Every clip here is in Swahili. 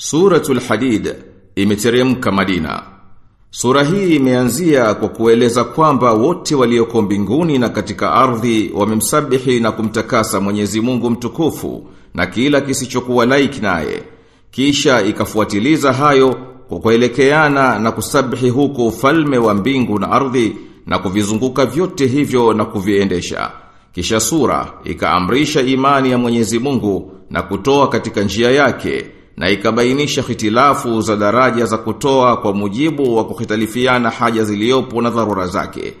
Suratul Hadid imeteremka Madina. Sura hii imeanzia kwa kueleza kwamba wote walioko mbinguni na katika ardhi wamemsabihi na kumtakasa Mwenyezi Mungu mtukufu na kila kisichokuwa laiki naye. Kisha ikafuatiliza hayo kwa kuelekeana na kusabihi huko ufalme wa mbingu na ardhi na kuvizunguka vyote hivyo na kuviendesha. Kisha sura ikaamrisha imani ya Mwenyezi Mungu na kutoa katika njia yake na ikabainisha hitilafu za daraja za kutoa kwa mujibu wa kuhitalifiana haja ziliyopo na dharura zake.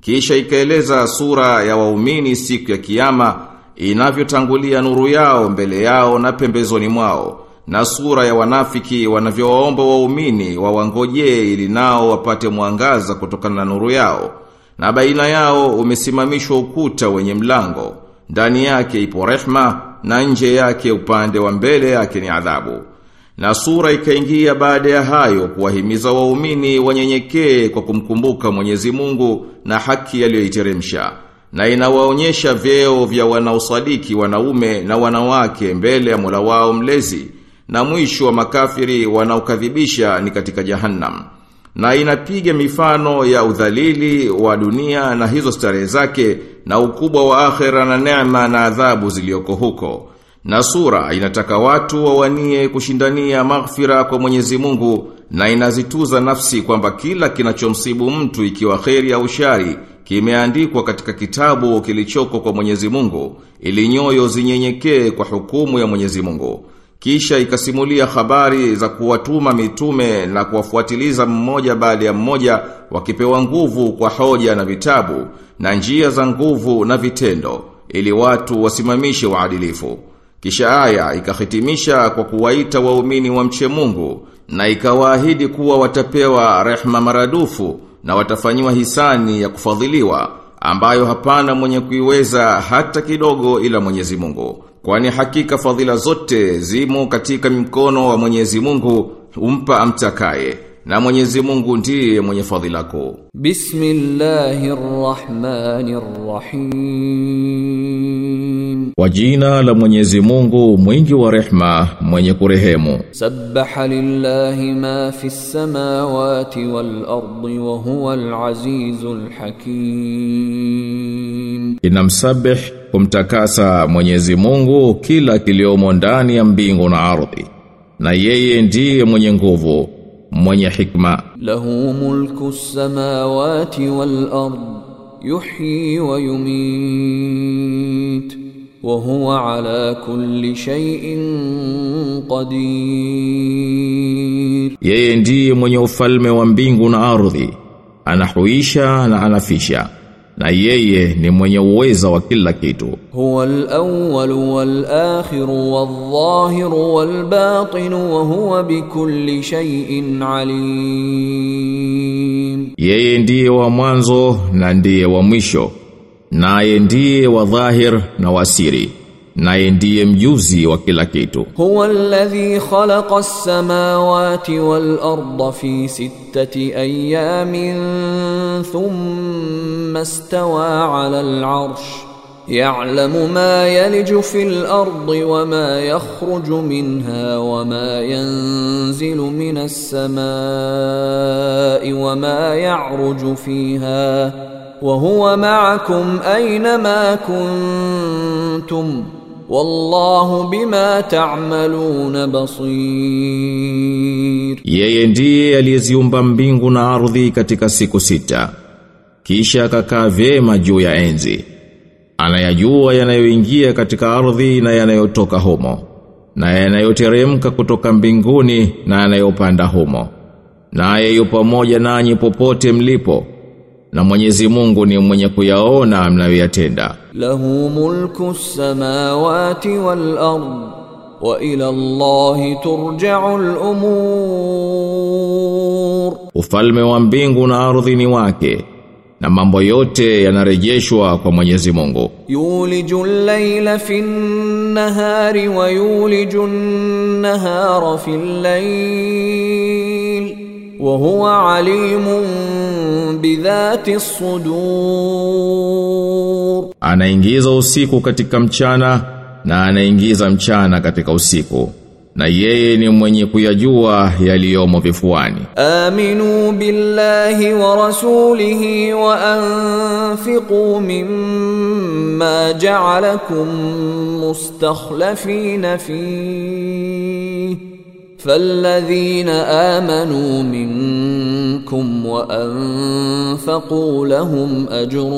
Kisha ikaeleza sura ya waumini siku ya kiyama inavyotangulia nuru yao mbele yao na pembezoni mwao na sura ya wanafiki wanavyowaomba waumini wawangojee ili nao wapate mwangaza kutokana na nuru yao na baina yao umesimamishwa ukuta wenye mlango ndani yake ipo rehma na nje yake upande wa mbele yake ni adhabu. Na sura ikaingia baada ya hayo kuwahimiza waumini wanyenyekee kwa kumkumbuka Mwenyezi Mungu na haki aliyoiteremsha. Na inawaonyesha vyeo vya wanaosadiki wanaume na wanawake mbele ya Mola wao mlezi. Na mwisho wa makafiri wanaokadhibisha ni katika jahannam na inapiga mifano ya udhalili wa dunia na hizo starehe zake na ukubwa wa akhera na neema na adhabu zilioko huko na sura inataka watu wawanie kushindania maghfira kwa Mwenyezi Mungu na inazituza nafsi kwamba kila kinachomsibu mtu ikiwa kheri au shari kimeandikwa katika kitabu kilichoko kwa Mwenyezi Mungu ili nyoyo zinyenyekee kwa hukumu ya Mwenyezi Mungu. Kisha ikasimulia habari za kuwatuma mitume na kuwafuatiliza mmoja baada ya mmoja wakipewa nguvu kwa hoja na vitabu na njia za nguvu na vitendo ili watu wasimamishe waadilifu. Kisha aya ikahitimisha kwa kuwaita waumini wa mche Mungu na ikawaahidi kuwa watapewa rehma maradufu na watafanyiwa hisani ya kufadhiliwa ambayo hapana mwenye kuiweza hata kidogo ila Mwenyezi Mungu. Kwani hakika fadhila zote zimo katika mkono wa Mwenyezi Mungu umpa amtakaye na Mwenyezi Mungu ndiye mwenye fadhila kuu. Bismillahirrahmanirrahim. Kwa jina la Mwenyezi Mungu mwingi wa rehma mwenye kurehemu. Sabbaha lillahi ma fi samawati wal ardi wa huwa al-azizul hakim. Inamsabih kumtakasa Mwenyezi Mungu kila kiliomo ndani ya mbingu na ardhi. Na yeye ndiye mwenye nguvu, mwenye hikma. Lahu mulku samawati wal ardi yuhyi wa yumit wa huwa ala kulli shay'in qadir. Yeye ndiye mwenye ufalme wa mbingu na ardhi. Anahuisha na anafisha. Na yeye ni mwenye uweza wa kila kitu. Huwa al-awwal wal-akhir wal-zahir wal-batin wa huwa bikulli shay'in alim. Yeye ndiye wa mwanzo na ndiye wa mwisho. Naye ndiye wa dhahir na wasiri. Naye ndiye mjuzi wa kila kitu. Huwa alladhi khalaqa as-samawati wal-ardha fi sittati ayamin thumma istawa 'ala al-'arsh يعلم ما يلج في الأرض وما يخرج منها وما ينزل من السماء وما يعرج فيها وهو معكم أينما كنتم والله بما تعملون بصير Yeye ndiye aliyeziumba mbingu na ardhi katika siku sita. Kisha akakaa vyema juu ya enzi. Anayajua yanayoingia katika ardhi na yanayotoka humo. Na yanayoteremka kutoka mbinguni na yanayopanda humo. Naye yu pamoja nanyi popote mlipo. na Mwenyezi Mungu ni mwenye kuyaona mnayoyatenda. Lahu mulku samawati wal ard wa ila Allahi turja'u al umur. Ufalme wa mbingu na ardhi ni wake na mambo yote yanarejeshwa kwa Mwenyezi Mungu. Yulijul layla fin nahari wa yulijun nahara fil layl wa huwa alimun bidhati sudur anaingiza usiku katika mchana na anaingiza mchana katika usiku na yeye ni mwenye kuyajua yaliyomo vifuani. Aminu billahi wa rasulihi wa anfiqu mimma ja'alakum mustakhlifina fihi فالذين آمنوا منكم وأنفقوا لهم أجر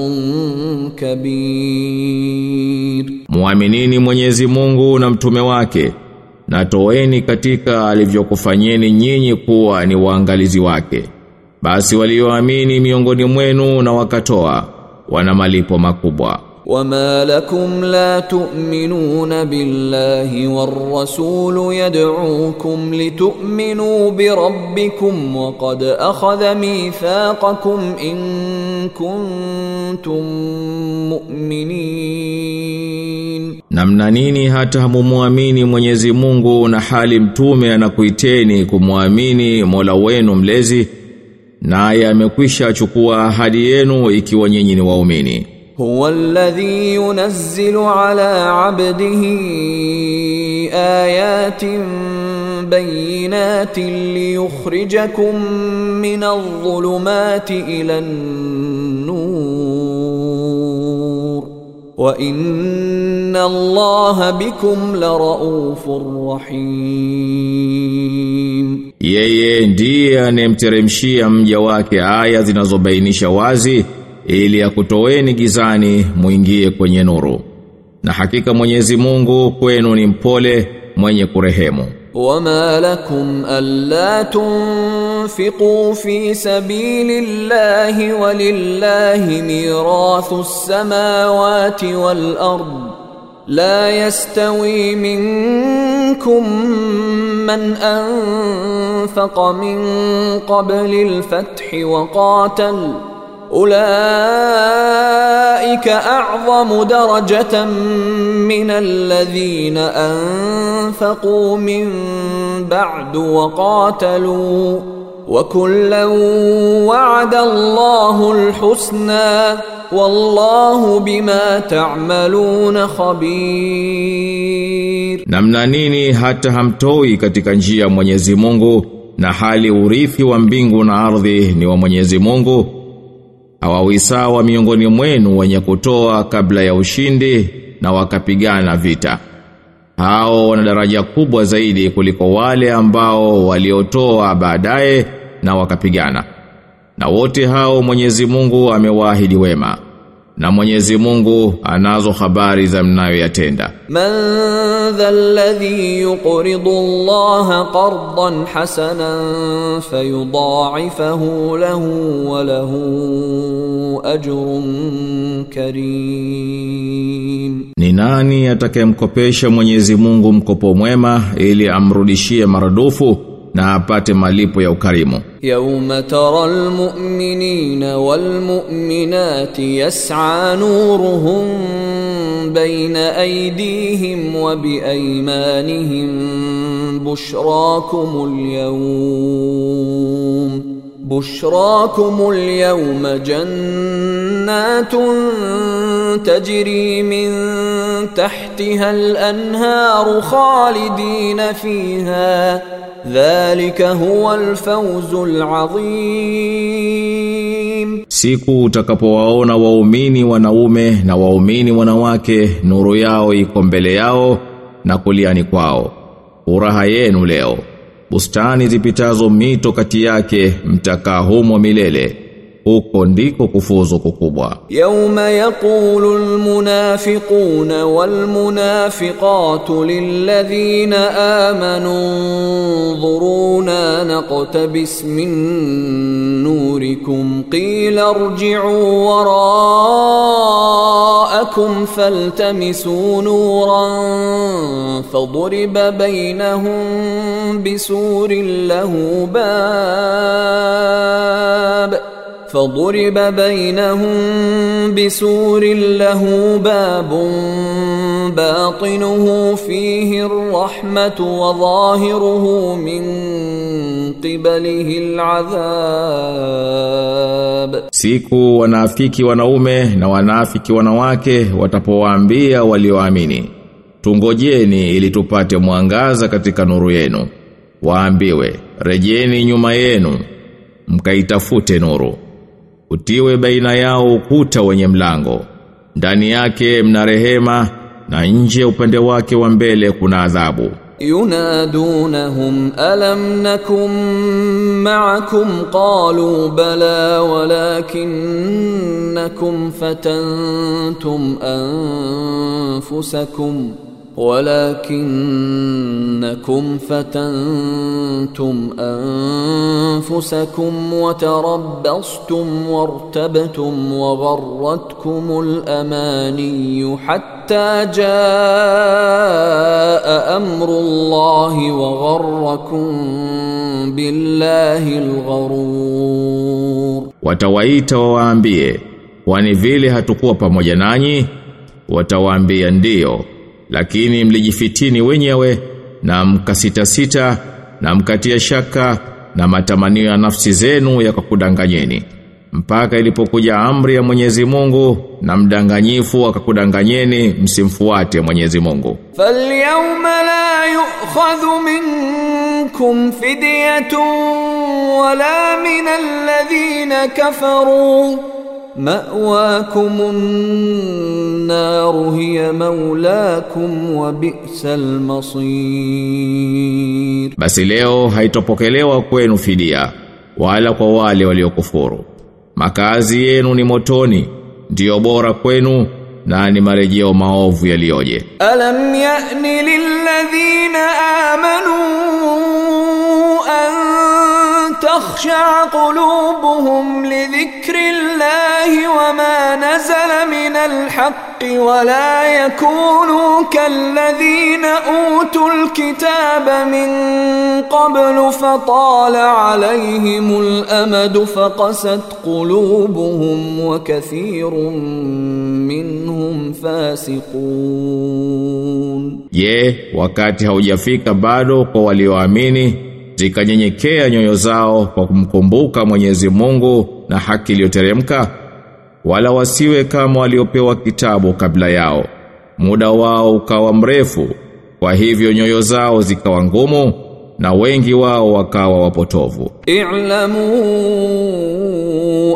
كبير Muaminini Mwenyezi Mungu na mtume wake na toeni katika alivyokufanyeni nyinyi kuwa ni waangalizi wake basi walioamini miongoni mwenu na wakatoa wana malipo makubwa وما لكم لا تؤمنون بالله والرسول يدعوكم لتؤمنوا بربكم وقد أخذ ميثاقكم إن كنتم مؤمنين namna nini hata hamumuamini Mwenyezi Mungu na hali mtume anakuiteni kumwamini Mola wenu mlezi naye amekwisha chukua ahadi yenu ikiwa nyinyi ni waumini هو الذي ينزل على عبده آيات بينات ليخرجكم من الظلمات إلى النور. وإن الله بكم لرؤوف رحيم. Yeye ndiye anemteremshia mja wake aya zinazobainisha wazi ili akutoeni gizani muingie kwenye nuru. Na hakika Mwenyezi Mungu kwenu ni mpole mwenye kurehemu. وما لكم ألا تنفقوا في سبيل الله ولله ميراث السماوات والأرض لا يستوي منكم من أنفق من قبل الفتح وقاتل أولئك أعظم درجة من الذين أنفقوا من بعد وقاتلوا وكلا وعد الله الحسنى والله بما تعملون خبير Namna nini hata hamtoi katika njia ya Mwenyezi Mungu na hali urithi wa mbingu na ardhi ni wa Mwenyezi Mungu Hawawisawa miongoni mwenu wenye kutoa kabla ya ushindi na wakapigana vita. Hao wana daraja kubwa zaidi kuliko wale ambao waliotoa baadaye na wakapigana. Na wote hao Mwenyezi Mungu amewaahidi wema na Mwenyezi Mungu anazo habari za mnayoyatenda. Man dhalladhi yuqridu Allah qardan hasanan fayudha'ifahu lahu wa lahu ajrun karim. Ni nani atakayemkopesha Mwenyezi Mungu mkopo mwema ili amrudishie maradufu na apate malipo ya ukarimu? يوم ترى المؤمنين والمؤمنات يسعى نورهم بين أيديهم وبأيمانهم بشراكم اليوم بشراكم اليوم جنات تجري من تحتها الأنهار خالدين فيها ذلك هو الفوز العظيم Siku utakapowaona waumini wanaume na waumini wanawake nuru yao iko mbele yao na kuliani kwao. Furaha yenu leo. Bustani zipitazo mito kati yake mtakaa humo milele. Huko ndiko kufuzu kukubwa. يوم يقول المنافقون والمنافقات للذين آمنوا انظرونا نقتبس من نوركم قيل ارجعوا وراءكم فالتمسوا نورا فضرب بينهم بسور له باب فضرب بينهم بسور له باب باطنه فيه الرحمة وظاهره من قبله العذاب Siku wanafiki wanaume na wanafiki wanawake watapowaambia walioamini tungojeni ili tupate mwangaza katika nuru yenu waambiwe rejeni nyuma yenu mkaitafute nuru Utiwe baina yao ukuta wenye mlango. Ndani yake mna rehema na nje upande wake wa mbele kuna adhabu. Yunadunahum alam nakum ma'akum qalu bala walakinnakum fatantum anfusakum ولكنكم فتنتم أنفسكم وتربصتم وارتبتم وغرتكم الأماني حتى جاء أمر الله وغركم بالله الغرور. Watawaita wawaambie kwani vile hatukuwa pamoja nanyi? Watawaambia ndiyo. lakini mlijifitini wenyewe na mkasita sita na mkatia shaka na matamanio ya nafsi zenu yakakudanganyeni mpaka ilipokuja amri ya Mwenyezi Mungu na mdanganyifu akakudanganyeni msimfuate Mwenyezi Mungu. Falyawma la yu'khadhu minkum fidyatun wala min alladhina kafaru. مأواكم النار هي مولاكم وبئس المصير basi leo haitopokelewa kwenu fidia wala kwa wale waliokufuru makazi yenu ni motoni ndiyo bora kwenu na ni marejeo maovu yaliyoje ألم يأن للذين آمنوا أن تخشع قلوبهم لذكر الله وما نزل من الحق ولا يكونوا كالذين أوتوا الكتاب من قبل فطال عليهم الأمد فقست قلوبهم وكثير منهم فاسقون. Je, wakati haujafika bado kwa walioamini zikanyenyekea nyoyo zao kwa kumkumbuka Mwenyezi Mungu na haki iliyoteremka wala wasiwe kama waliopewa kitabu kabla yao. Muda wao ukawa mrefu kwa hivyo nyoyo zao zikawa ngumu na wengi wao wakawa wapotovu. I'lamu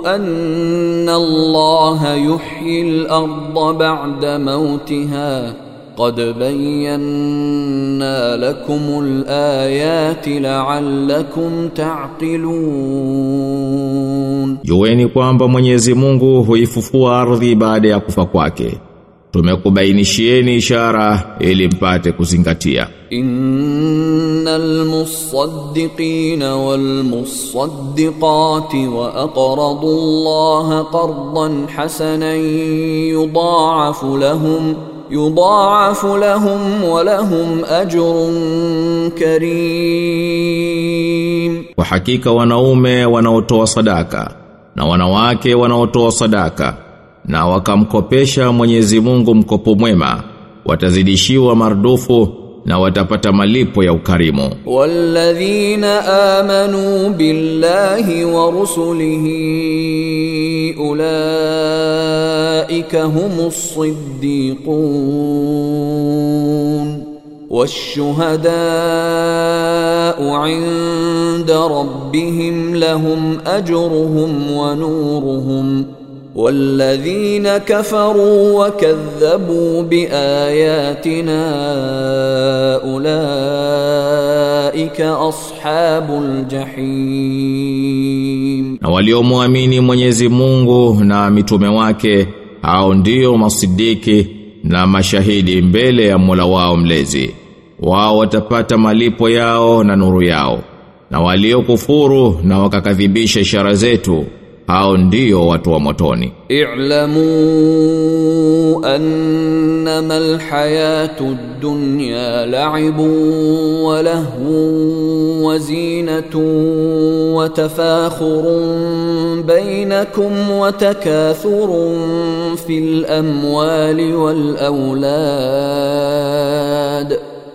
anna Allah yuhyi ardha ba'da mautiha قد بينا لكم الآيات لعلكم تعقلون Jueni kwamba Mwenyezi Mungu huifufua ardhi baada ya kufa kwake tumekubainishieni ishara ili mpate kuzingatia إن المصدقين والمصدقات وأقرضوا الله قرضا حسنا يضاعف لهم يضاعف لهم ولهم أجر كريم Kwa hakika wanaume wanaotoa sadaka na wanawake wanaotoa sadaka na wakamkopesha Mwenyezi Mungu mkopo mwema watazidishiwa mardufu na watapata malipo ya ukarimu walladhina amanu billahi wa rusulihi ulaika humus siddiqun والشهداء عند ربهم لهم أجرهم ونورهم والذين كفروا وكذبوا بآياتنا أولئك أصحاب الجحيم Na waliomwamini Mwenyezi Mungu na mitume wake hao ndio masidiki na mashahidi mbele ya Mola wao mlezi. Wao watapata malipo yao na nuru yao. Na waliokufuru na wakakadhibisha ishara zetu hao ndio watu wa motoni. اعلموا أنما الحياة الدنيا لعب ولهو وزينة وتفاخر بينكم وتكاثر في الأموال والأولاد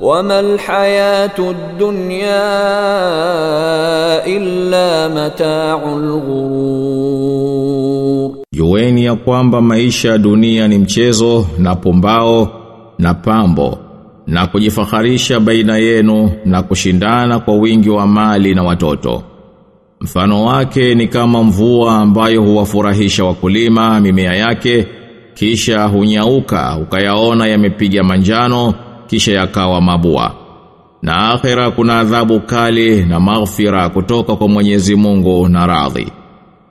wama alhayatu dunya illa mataul ghurur, jueni ya kwamba maisha ya dunia ni mchezo na pumbao na pambo na kujifaharisha baina yenu na kushindana kwa wingi wa mali na watoto. Mfano wake ni kama mvua ambayo huwafurahisha wakulima mimea yake kisha hunyauka ukayaona yamepiga manjano kisha yakawa mabua. Na akhira kuna adhabu kali na maghfira kutoka kwa Mwenyezi Mungu na radhi.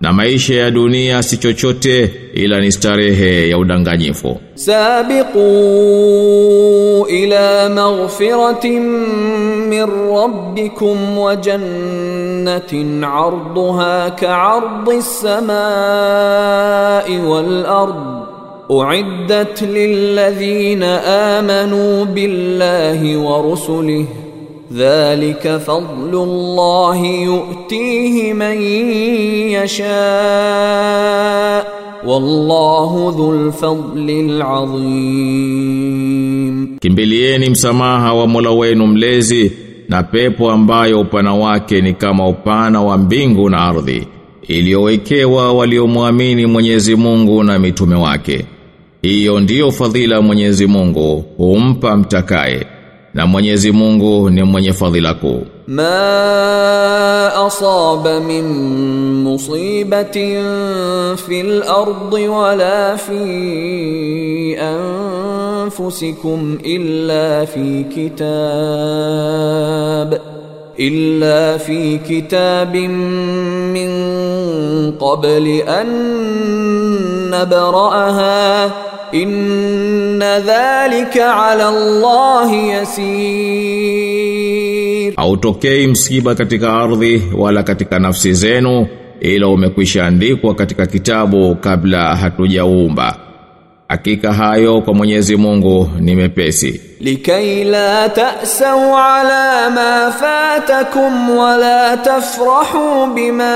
Na maisha ya dunia si chochote ila ni starehe ya udanganyifu. Sabiqu ila maghfiratin min rabbikum wa jannatin 'arduha ka'ardis samai wal ardh أعدت للذين آمنوا بالله ورسله ذلك فضل الله يؤتيه من يشاء والله ذو الفضل العظيم Kimbilieni msamaha wa Mola wenu mlezi na pepo ambayo upana wake ni kama upana wa mbingu na ardhi iliyowekewa waliomwamini Mwenyezi Mungu na mitume wake. Hiyo ndiyo fadhila Mwenyezi Mungu humpa mtakaye na Mwenyezi Mungu ni mwenye fadhila kuu. ما أصاب من مصيبة في الأرض ولا في أنفسكم إلا في كتاب إلا في كتاب من قبل أن نبرأها inna dhalika ala Allahi yasir Hautokei msiba katika ardhi wala katika nafsi zenu ila umekwisha andikwa katika kitabu kabla hatujaumba. Hakika hayo kwa Mwenyezi Mungu ni mepesi. Likai la ta'sau ala ma fatakum wa la tafrahu bima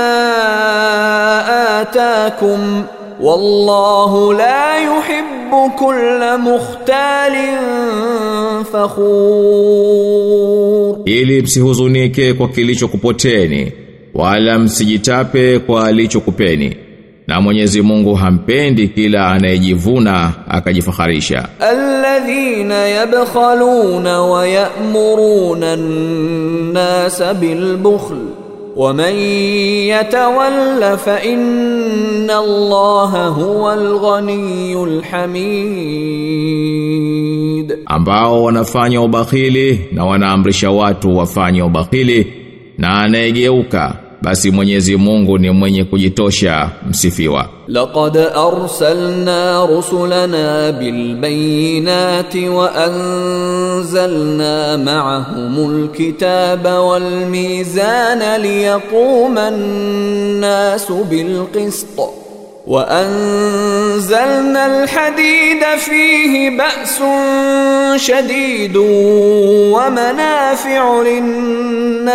atakum wallahu la yuhibbu kulla mukhtalin fakhur, ili msihuzunike kwa kilichokupoteni wala msijitape kwa alichokupeni. Na Mwenyezi Mungu hampendi kila anayejivuna akajifaharisha. Alladhina yabkhaluna wa ya'muruna an-nasa bil bukhl. ومن يتول فإن الله هو الغني الحميد ambao wanafanya ubakhili na wanaamrisha watu wafanye ubakhili na anayegeuka basi Mwenyezi Mungu ni mwenye kujitosha msifiwa. Laqad arsalna rusulana bilbayinati wa anzalna ma'ahumul kitaba wal mizana liyaquma an-nasu bilqist وأنزلنا الحديد فيه بأس شديد ومنافع للناس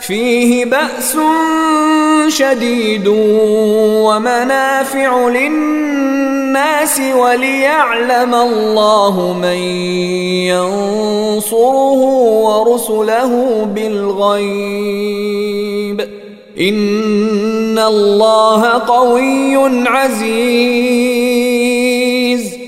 فيه بأس شديد ومنافع للناس وليعلم الله من ينصره ورسله بالغيب Inna Allaha qawiyyun aziz.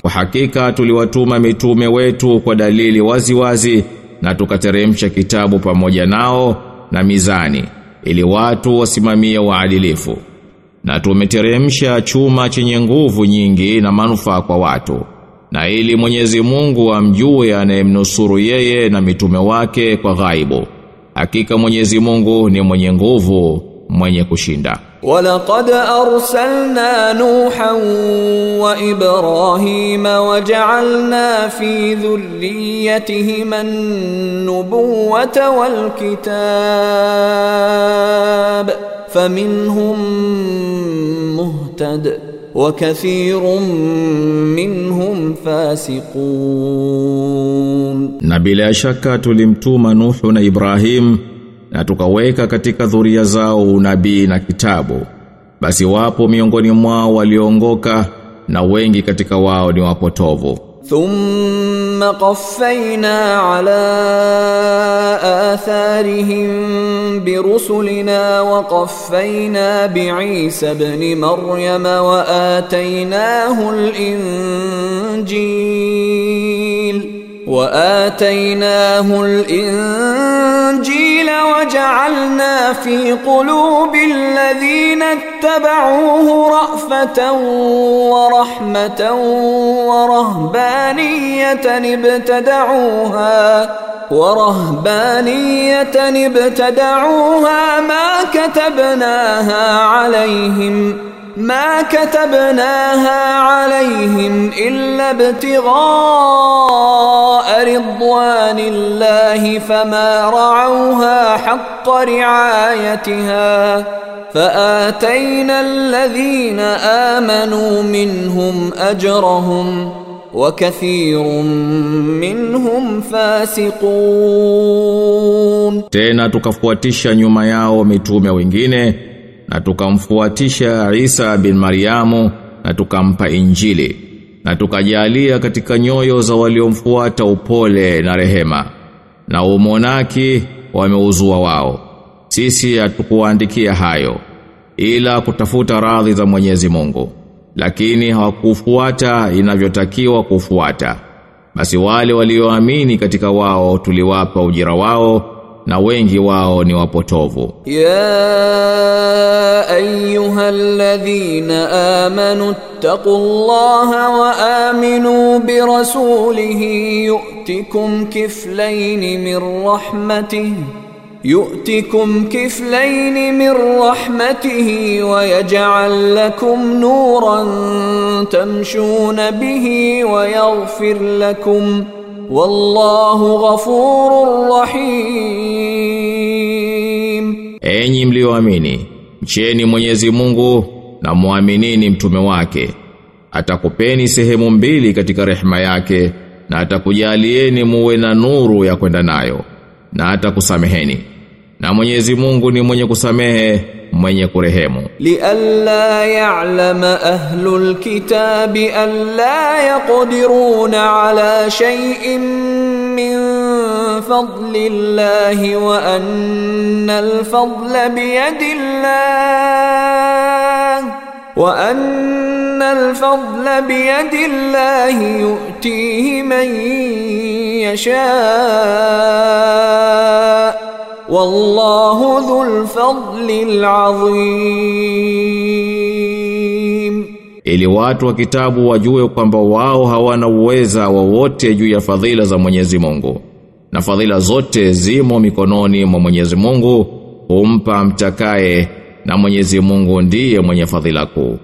Kwa hakika tuliwatuma mitume wetu kwa dalili waziwazi wazi, na tukateremsha kitabu pamoja nao na mizani ili watu wasimamie waadilifu. Na tumeteremsha chuma chenye nguvu nyingi na manufaa kwa watu. Na ili Mwenyezi Mungu amjue anayemnusuru yeye na mitume wake kwa ghaibu. Hakika Mwenyezi Mungu ni mwenye nguvu mwenye kushinda. ولقد أرسلنا نوحا وإبراهيم وجعلنا في ذريتهما النبوة والكتاب فمنهم مهتد وكثير منهم فاسقون Na bila shaka tulimtuma Nuhu na Ibrahim na tukaweka katika dhuria zao unabii na kitabu. Basi wapo miongoni mwao waliongoka na wengi katika wao ni wapotovu. Thumma qaffayna ala atharihim birusulina wa qaffayna bi'isa ibn maryama wa atainahu al-injil. وآتيناه الإنجيل وجعلنا في قلوب الذين اتبعوه رأفة ورحمة ورهبانية ابتدعوها ورهبانية ابتدعوها ما كتبناها عليهم ما كتبناها عليهم إلا ابتغاء رضوان الله فما رعوها حق رعايتها فآتينا الذين آمنوا منهم أجرهم وكثير منهم فاسقون. Tena tukafuatisha nyuma yao mitume wengine na tukamfuatisha Isa bin Mariamu na tukampa Injili na tukajalia katika nyoyo za waliomfuata upole na rehema. Na umonaki wameuzua wao. Sisi hatukuandikia hayo ila kutafuta radhi za Mwenyezi Mungu. Lakini hawakufuata inavyotakiwa kufuata. Basi wale walioamini katika wao tuliwapa ujira wao na wengi wao ni wapotovu ya ayyuhalladhina amanu taqullaha wa aminu bi rasulihi yu'tikum kiflayn min rahmatihi يؤتكم كفلين من رحمته ويجعل لكم نورا تمشون به ويغفر لكم ۖ wallahu ghafurur rahim, enyi mlioamini mcheni Mwenyezi Mungu na muaminini mtume wake. Atakupeni sehemu mbili katika rehema yake na atakujalieni muwe na nuru ya kwenda nayo na atakusameheni. Na Mwenyezi Mungu ni mwenye kusamehe, mwenye kurehemu. لئلا يعلم أهل الكتاب ألا يقدرون على شيء من فضل الله وأن الفضل بيد الله وأن الفضل بيد الله يؤتيه من wallahu dhul fadlil azim, ili watu wa kitabu wajue kwamba wao hawana uweza wowote juu ya fadhila za Mwenyezi Mungu na fadhila zote zimo mikononi mwa Mwenyezi Mungu humpa mtakaye na Mwenyezi Mungu ndiye mwenye fadhila kuu.